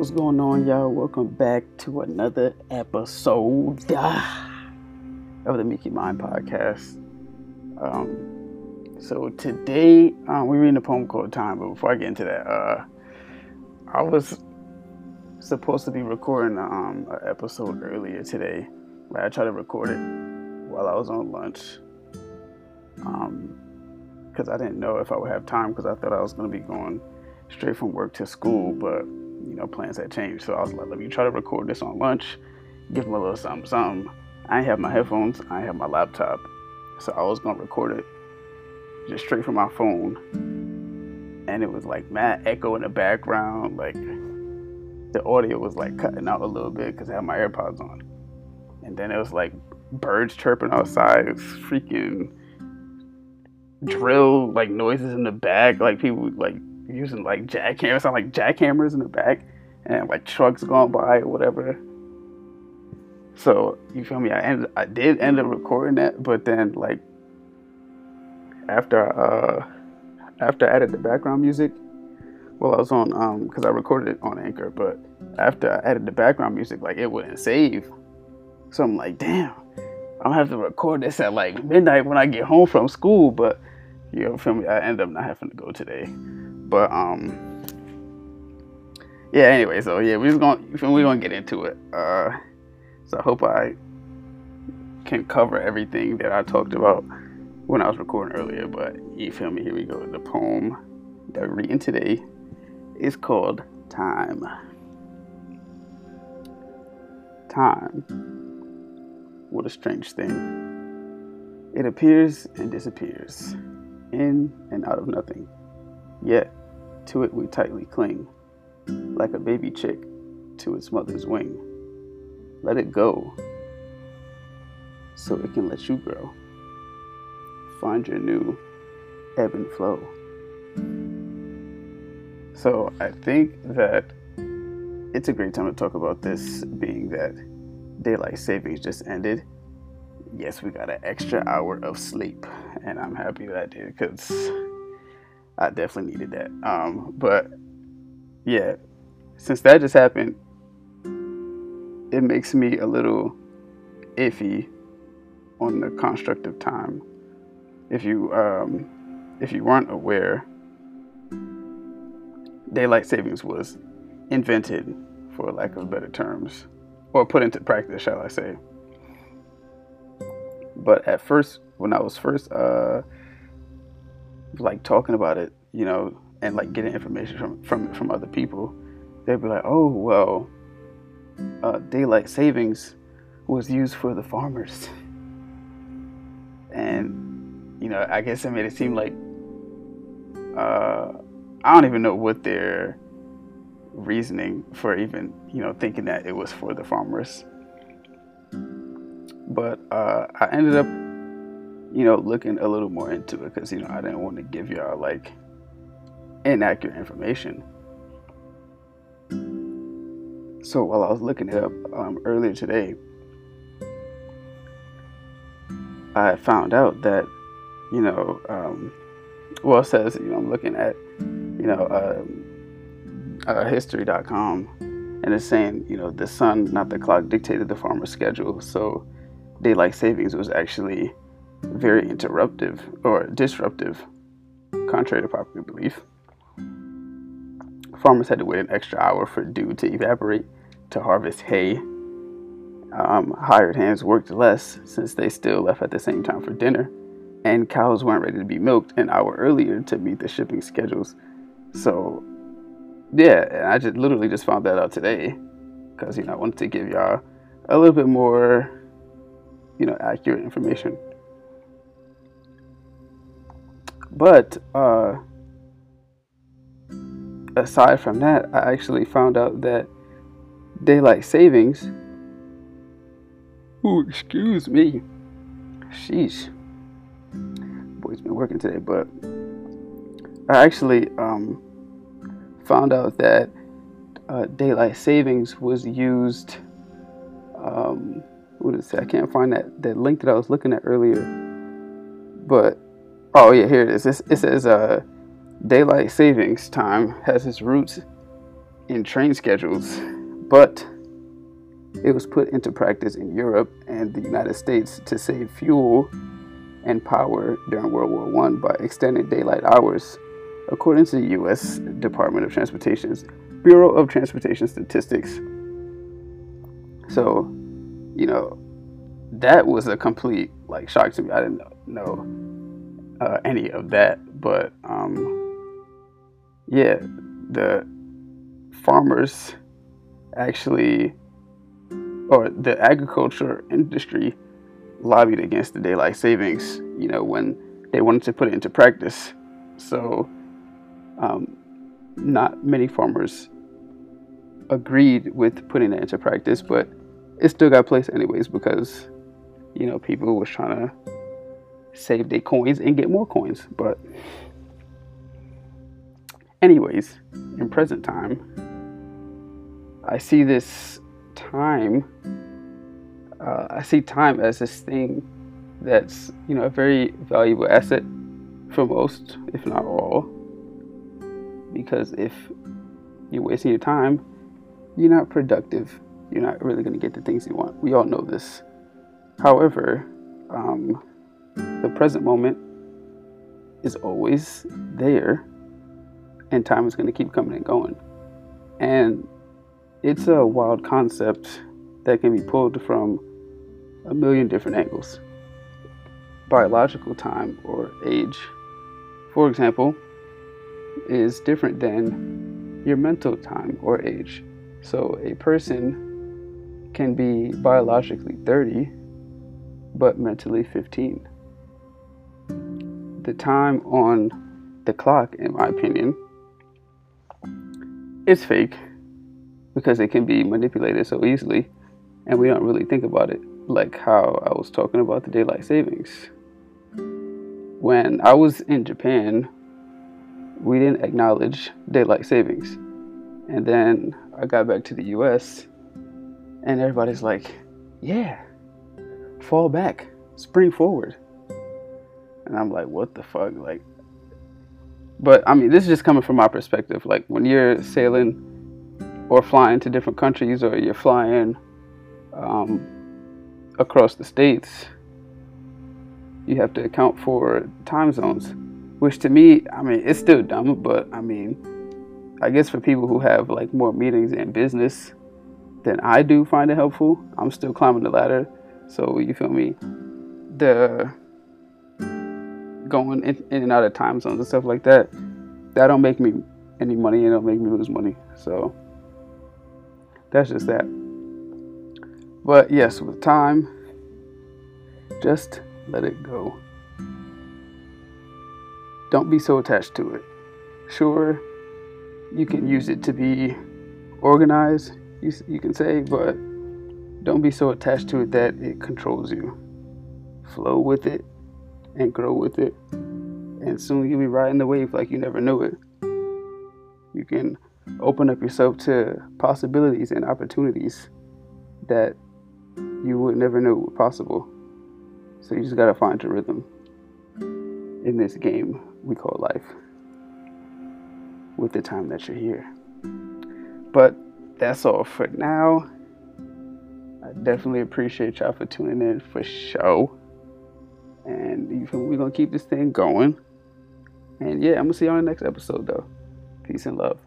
What's going on, y'all? Welcome back to another episode of the Mickey Mind Podcast. Um, so today um, we're reading a poem called Time. But before I get into that, uh, I was supposed to be recording um, an episode earlier today, but I tried to record it while I was on lunch. Um, because I didn't know if I would have time because I thought I was going to be going straight from work to school, but you know, plans had changed. So I was like, let me try to record this on lunch, give them a little something, something. I ain't have my headphones, I ain't have my laptop. So I was gonna record it just straight from my phone. And it was like mad echo in the background, like the audio was like cutting out a little bit because I had my AirPods on. And then it was like birds chirping outside. It was freaking drill like noises in the back, like people like using like jackhammers, sound like jackhammers in the back, and like trucks going by or whatever. So you feel me? I ended, I did end up recording that, but then like after uh after I added the background music, well I was on um because I recorded it on Anchor, but after I added the background music, like it wouldn't save. So I'm like, damn, I'm gonna have to record this at like midnight when I get home from school, but you know, feel me? I end up not having to go today. But um yeah, anyway, so yeah, we're just gonna we're gonna get into it. Uh so I hope I can cover everything that I talked about when I was recording earlier, but you feel me, here we go. The poem that we're reading today is called Time. Time. What a strange thing. It appears and disappears, in and out of nothing. Yet, to it we tightly cling, like a baby chick to its mother's wing. Let it go, so it can let you grow. Find your new ebb and flow. So, I think that it's a great time to talk about this, being that daylight savings just ended. Yes, we got an extra hour of sleep, and I'm happy that I did because I definitely needed that. Um, but yeah, since that just happened, it makes me a little iffy on the construct of time. If you um, if you weren't aware, daylight savings was invented, for lack of better terms, or put into practice, shall I say. But at first, when I was first uh, like talking about it, you know, and like getting information from from from other people, they'd be like, "Oh, well, uh, daylight savings was used for the farmers," and you know, I guess it made it seem like uh, I don't even know what their reasoning for even you know thinking that it was for the farmers. But uh, I ended up, you know, looking a little more into it because you know I didn't want to give y'all like inaccurate information. So while I was looking it up um, earlier today, I found out that, you know, um, well, it says, you know, I'm looking at, you know, um, uh, history.com, and it's saying, you know, the sun, not the clock, dictated the farmer's schedule. So daylight savings was actually very interruptive or disruptive, contrary to popular belief. Farmers had to wait an extra hour for dew to evaporate to harvest hay. Um, hired hands worked less since they still left at the same time for dinner, and cows weren't ready to be milked an hour earlier to meet the shipping schedules. So, yeah, and I just literally just found that out today because you know I wanted to give y'all a little bit more, you know, accurate information. But uh, aside from that, I actually found out that daylight savings. Ooh, excuse me. Sheesh. Boy's been working today, but I actually um, found out that uh, daylight savings was used. Um, what did it? I can't find that, that link that I was looking at earlier. But, oh yeah, here it is. It, it says uh, daylight savings time has its roots in train schedules, but it was put into practice in Europe and the United States to save fuel and power during World War I by extending daylight hours, according to the U.S. Department of Transportation's Bureau of Transportation Statistics. So, you know, that was a complete like shock to me. I didn't know uh, any of that, but um, yeah, the farmers actually, or the agriculture industry lobbied against the daylight savings, you know, when they wanted to put it into practice. So, um, not many farmers agreed with putting it into practice, but it still got placed anyways because, you know, people was trying to save their coins and get more coins. But, anyways, in present time, I see this time uh, I see time as this thing that's you know a very valuable asset for most, if not all. Because if you're wasting your time, you're not productive. You're not really going to get the things you want. We all know this. However, um, the present moment is always there, and time is going to keep coming and going. And it's a wild concept that can be pulled from a million different angles. Biological time or age, for example, is different than your mental time or age. So a person can be biologically 30 but mentally 15. The time on the clock, in my opinion, is fake because it can be manipulated so easily and we don't really think about it like how I was talking about the daylight savings. When I was in Japan, we didn't acknowledge daylight savings. And then I got back to the US, and everybody's like, yeah, fall back, spring forward. And I'm like, what the fuck? Like, but I mean, this is just coming from my perspective. Like, when you're sailing or flying to different countries, or you're flying um, across the states, you have to account for time zones, which to me, I mean, it's still dumb, but I mean, I guess for people who have like more meetings and business than I do find it helpful. I'm still climbing the ladder, so you feel me? The going in, in and out of time zones and stuff like that, that don't make me any money and don't make me lose money. So that's just that. But yes, with time, just let it go. Don't be so attached to it. Sure, you can use it to be organized, you, you can say, but don't be so attached to it that it controls you. Flow with it and grow with it, and soon you'll be riding the wave like you never knew it. You can open up yourself to possibilities and opportunities that you would never know were possible. So you just gotta find your rhythm in this game we call life with the time that you're here. But that's all for now. I definitely appreciate y'all for tuning in for show. And we're gonna keep this thing going. And yeah, I'm gonna see you on the next episode though. Peace and love.